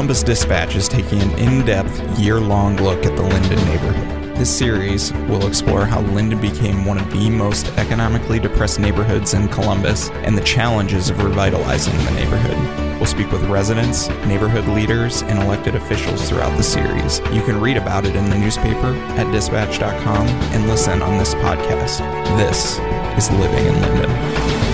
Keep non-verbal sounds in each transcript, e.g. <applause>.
Columbus Dispatch is taking an in depth, year long look at the Linden neighborhood. This series will explore how Linden became one of the most economically depressed neighborhoods in Columbus and the challenges of revitalizing the neighborhood. We'll speak with residents, neighborhood leaders, and elected officials throughout the series. You can read about it in the newspaper at dispatch.com and listen on this podcast. This is Living in Linden.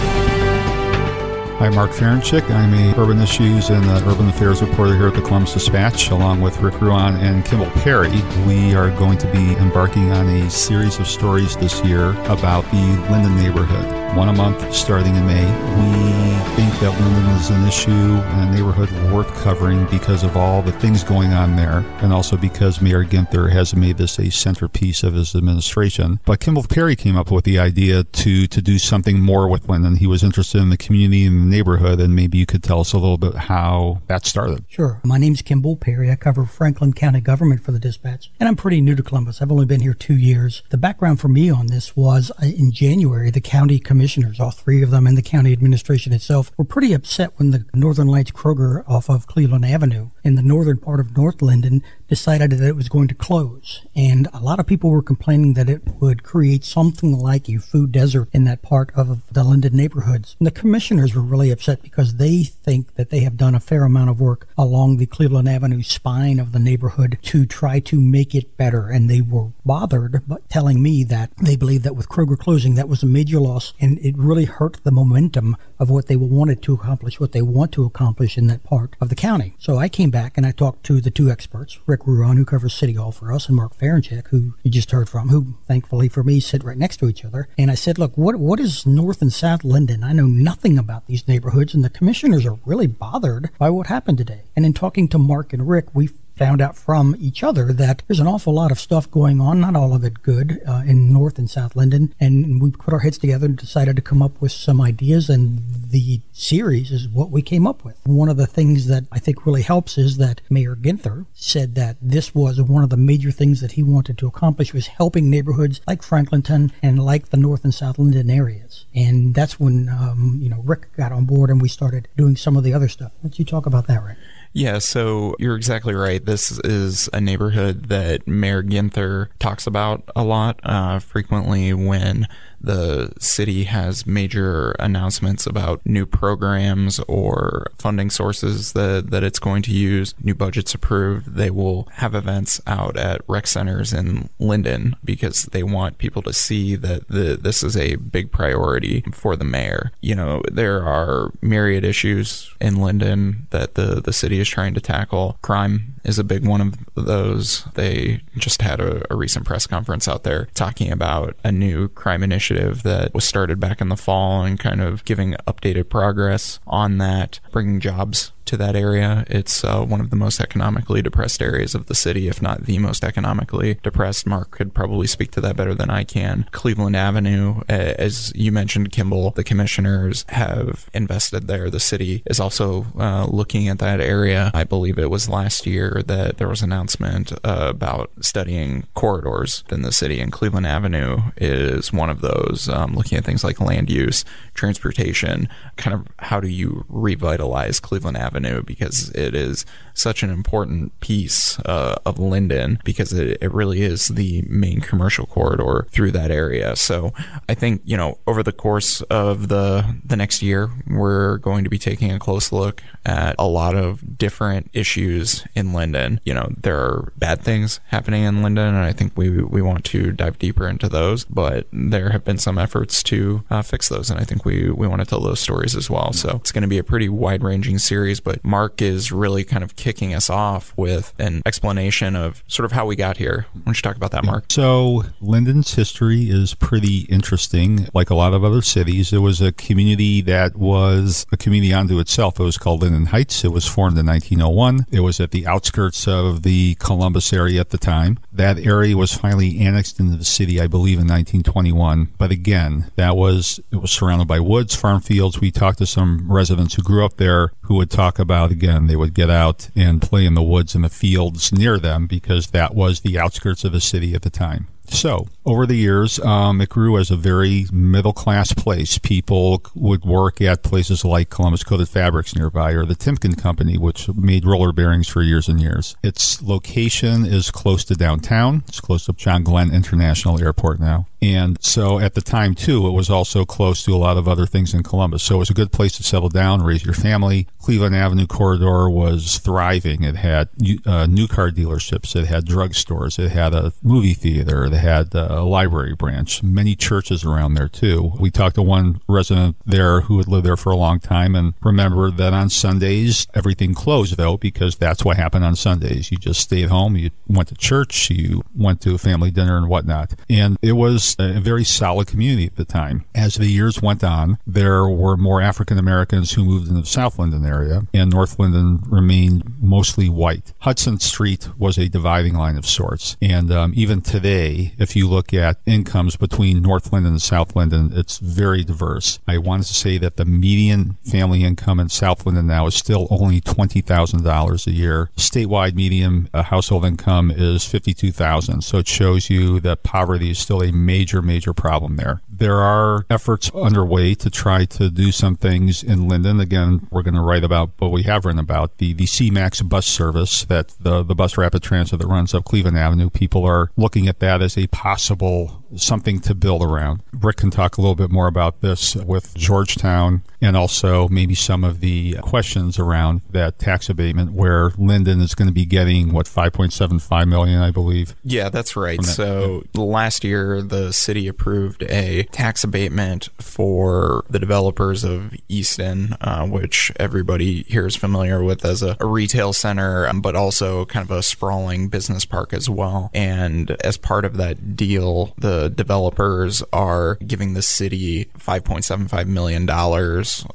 I'm Mark Ferenchik. I'm a urban issues and urban affairs reporter here at the Columbus Dispatch, along with Rick Rouan and Kimball Perry. We are going to be embarking on a series of stories this year about the Linden neighborhood. One a month starting in May. We think that Linden is an issue and a neighborhood worth covering because of all the things going on there, and also because Mayor Ginther has made this a centerpiece of his administration. But Kimball Perry came up with the idea to to do something more with Linden. He was interested in the community and the neighborhood, and maybe you could tell us a little bit how that started. Sure. My name's Kimball Perry. I cover Franklin County government for the Dispatch, and I'm pretty new to Columbus. I've only been here two years. The background for me on this was uh, in January, the county commissioners, all three of them, and the county administration itself, were pretty upset when the Northern Lights Kroger off of Cleveland Avenue in the northern part of North Linden decided that it was going to close. And a lot of people were complaining that it would create something like a food desert in that part of the Linden neighborhoods. And the commissioners were really upset because they think that they have done a fair amount of work along the Cleveland Avenue spine of the neighborhood to try to make it better. And they were bothered but telling me that they believe that with Kroger closing, that was a major loss and it really hurt the momentum of what they wanted to accomplish, what they want to accomplish in that part of the county. So I came back and I talked to the two experts, Rouan, who covers City Hall for us, and Mark Ferenchik, who you just heard from, who thankfully for me sit right next to each other. And I said, look, what what is North and South Linden? I know nothing about these neighborhoods, and the commissioners are really bothered by what happened today. And in talking to Mark and Rick, we found out from each other that there's an awful lot of stuff going on, not all of it good, uh, in North and South Linden. And we put our heads together and decided to come up with some ideas, and the series is what we came up with. One of the things that I think really helps is that Mayor Ginther said that this was one of the major things that he wanted to accomplish was helping neighborhoods like Franklinton and like the North and South Linden areas. And that's when, um, you know, Rick got on board and we started doing some of the other stuff. Why don't you talk about that, Rick? Yeah, so you're exactly right. This is a neighborhood that Mayor Ginther talks about a lot, uh, frequently when the city has major announcements about new programs or funding sources that, that it's going to use, new budgets approved. They will have events out at rec centers in Linden because they want people to see that the, this is a big priority for the mayor. You know, there are myriad issues in Linden that the, the city is trying to tackle. Crime is a big one of those. They just had a, a recent press conference out there talking about a new crime initiative that was started back in the fall and kind of giving updated progress on that, bringing jobs to that area. It's uh, one of the most economically depressed areas of the city, if not the most economically depressed. Mark could probably speak to that better than I can. Cleveland Avenue, as you mentioned, Kimball, the commissioners have invested there. The city is also uh, looking at that area. I believe it was last year that there was an announcement uh, about studying corridors in the city, and Cleveland Avenue is one of those, um, looking at things like land use, transportation, kind of how do you revitalize Cleveland Avenue Avenue because it is such an important piece uh, of Linden because it, it really is the main commercial corridor through that area. So I think, you know, over the course of the, the next year, we're going to be taking a close look at a lot of different issues in Linden. You know, there are bad things happening in Linden, and I think we, we want to dive deeper into those, but there have been some efforts to uh, fix those, and I think we, we want to tell those stories as well. So it's going to be a pretty wide ranging series, but Mark is really kind of kicking us off with an explanation of sort of how we got here. Why don't you talk about that, Mark? So, Linden's history is pretty interesting. Like a lot of other cities, it was a community that was a community unto itself. It was called Linden Heights. It was formed in 1901. It was at the outskirts of the Columbus area at the time. That area was finally annexed into the city, I believe, in 1921. But again, that was it was surrounded by woods, farm fields. We talked to some residents who grew up there who would talk about again they would get out and play in the woods and the fields near them because that was the outskirts of the city at the time So, over the years, um, it grew as a very middle class place. People would work at places like Columbus Coated Fabrics nearby or the Timken Company, which made roller bearings for years and years. Its location is close to downtown, it's close to John Glenn International Airport now. And so at the time, too, it was also close to a lot of other things in Columbus. So it was a good place to settle down, raise your family. Cleveland Avenue corridor was thriving. It had uh, new car dealerships, it had drugstores, it had a movie theater, it had a library branch, many churches around there, too. We talked to one resident there who had lived there for a long time and remembered that on Sundays, everything closed, though, because that's what happened on Sundays. You just stayed home, you went to church, you went to a family dinner and whatnot. And it was a very solid community at the time. As the years went on, there were more African Americans who moved into the South Linden area, and North Linden remained mostly white. Hudson Street was a dividing line of sorts. And um, even today, if you look at incomes between North Linden and South Linden, it's very diverse. I wanted to say that the median family income in South Linden now is still only $20,000 a year. Statewide median uh, household income is 52000 So it shows you that poverty is still a major major, major problem there. There are efforts underway to try to do some things in Linden. Again, we're going to write about what we have written about the, the CMAX bus service that the, the bus rapid transit that runs up Cleveland Avenue. People are looking at that as a possible something to build around. Rick can talk a little bit more about this with Georgetown and also maybe some of the questions around that tax abatement where Linden is going to be getting what 5.75 million I believe. Yeah, that's right. That. So last year the city approved a tax abatement for the developers of Easton, uh, which everybody here is familiar with as a, a retail center, um, but also kind of a sprawling business park as well. And as part of that deal, the developers are giving the city $5.75 million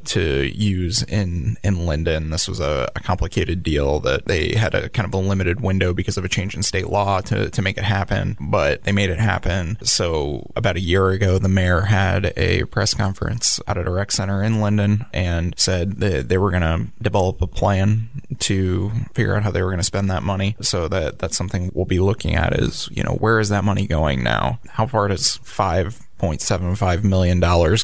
to use in, in Linden. This was a, a complicated deal that they had a kind of a limited window because of a change in state law to, to make it happen, but they made it happen. So about a year ago, the mayor had a press conference out at a rec center in Linden and said that they were going to develop a plan to figure out how they were going to spend that money. So that that's something we'll be looking at is, you know, where is that money going now? How far does five $6.75 million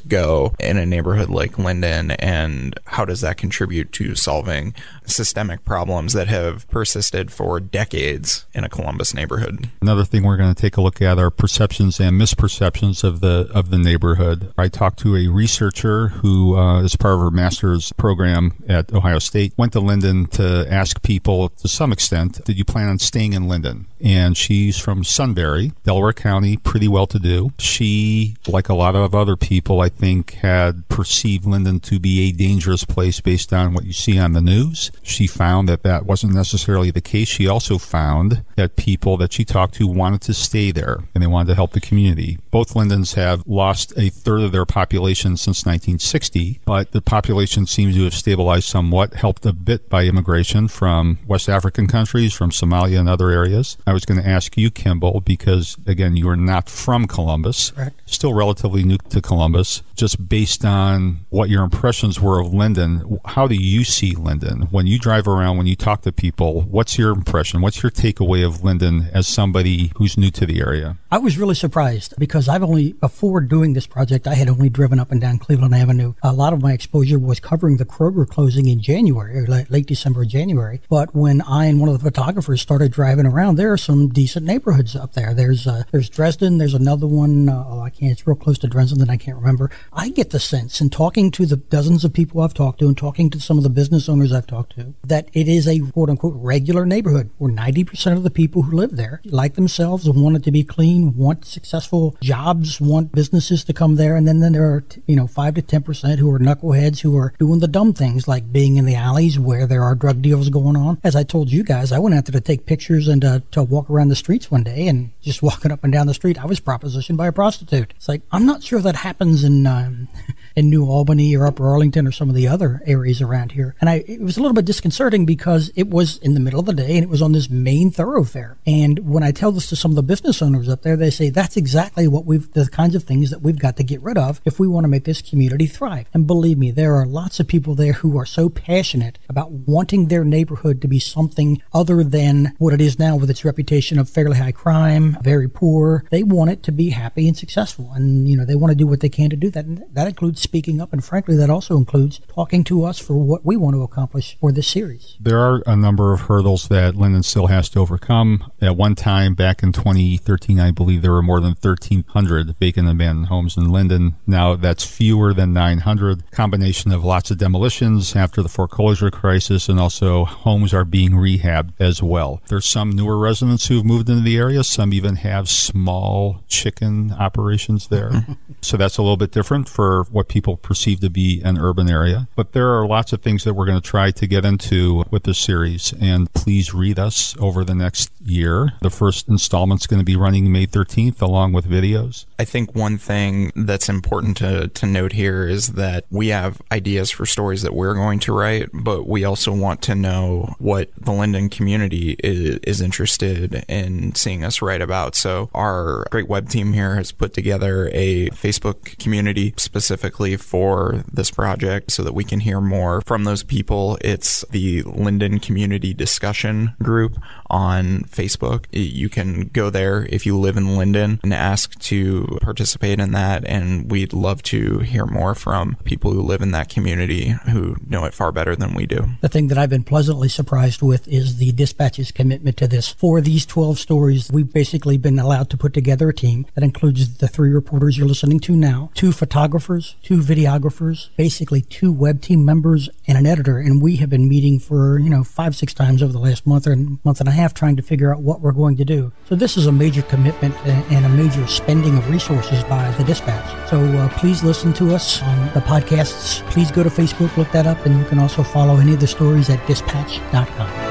go in a neighborhood like Linden, and how does that contribute to solving systemic problems that have persisted for decades in a Columbus neighborhood? Another thing we're going to take a look at are perceptions and misperceptions of the of the neighborhood. I talked to a researcher who uh, is part of her master's program at Ohio State, went to Linden to ask people to some extent, did you plan on staying in Linden? And she's from Sunbury, Delaware County, pretty well to do. She like a lot of other people, I think, had perceived Linden to be a dangerous place based on what you see on the news. She found that that wasn't necessarily the case. She also found that people that she talked to wanted to stay there and they wanted to help the community. Both Lindens have lost a third of their population since 1960, but the population seems to have stabilized somewhat, helped a bit by immigration from West African countries, from Somalia and other areas. I was going to ask you, Kimball, because again, you are not from Columbus. Correct still relatively new to Columbus. Just based on what your impressions were of Linden, how do you see Linden when you drive around? When you talk to people, what's your impression? What's your takeaway of Linden as somebody who's new to the area? I was really surprised because I've only before doing this project, I had only driven up and down Cleveland Avenue. A lot of my exposure was covering the Kroger closing in January, or late December, January. But when I and one of the photographers started driving around, there are some decent neighborhoods up there. There's uh, there's Dresden. There's another one. Uh, oh, I can't it's real close to Dresden that I can't remember. I get the sense in talking to the dozens of people I've talked to and talking to some of the business owners I've talked to that it is a quote unquote regular neighborhood where 90% of the people who live there like themselves and want it to be clean, want successful jobs, want businesses to come there. And then, then there are, you know, 5 to 10% who are knuckleheads who are doing the dumb things like being in the alleys where there are drug deals going on. As I told you guys, I went out there to take pictures and uh, to walk around the streets one day and just <laughs> walking up and down the street, I was propositioned by a prostitute. It's like, I'm not sure that happens in, um, <laughs> in New Albany or Upper Arlington or some of the other areas around here. And I, it was a little bit disconcerting because it was in the middle of the day and it was on this main thoroughfare. And when I tell this to some of the business owners up there, they say that's exactly what we've, the kinds of things that we've got to get rid of if we want to make this community thrive. And believe me, there are lots of people there who are so passionate about wanting their neighborhood to be something other than what it is now with its reputation of fairly high crime, very poor. They want it to be happy and successful. And, you know, they want to do what they can to do that. And that includes speaking up. And frankly, that also includes talking to us for what we want to accomplish for this series. There are a number of hurdles that Linden still has to overcome. At one time, back in 2013, I believe there were more than 1,300 vacant abandoned homes in Linden. Now that's fewer than 900. Combination of lots of demolitions after the foreclosure crisis, and also homes are being rehabbed as well. There's some newer residents who've moved into the area. Some even have small chicken operations there. Mm-hmm. so that's a little bit different for what people perceive to be an urban area. But there are lots of things that we're going to try to get into with this series. And please read us over the next year. The first installment's going to be running May 13th along with videos. I think one thing that's important to, to note here is that we have ideas for stories that we're going to write, but we also want to know what the Linden community is, is interested in seeing us write about. So our great web team here has put together a Facebook community specifically for this project so that we can hear more from those people. It's the Linden Community Discussion Group on Facebook. You can go there if you live in Linden and ask to participate in that. And we'd love to hear more from people who live in that community who know it far better than we do. The thing that I've been pleasantly surprised with is the dispatch's commitment to this. For these 12 stories, we've basically been allowed to put together a team that includes the three reporters you're listening to now, two photographers, two videographers, basically two web team members and an editor. And we have been meeting for, you know, five, six times over the last month or month and a half trying to figure out what we're going to do. So this is a major commitment and a major spending of resources by the dispatch. So uh, please listen to us on the podcasts. Please go to Facebook, look that up, and you can also follow any of the stories at dispatch.com.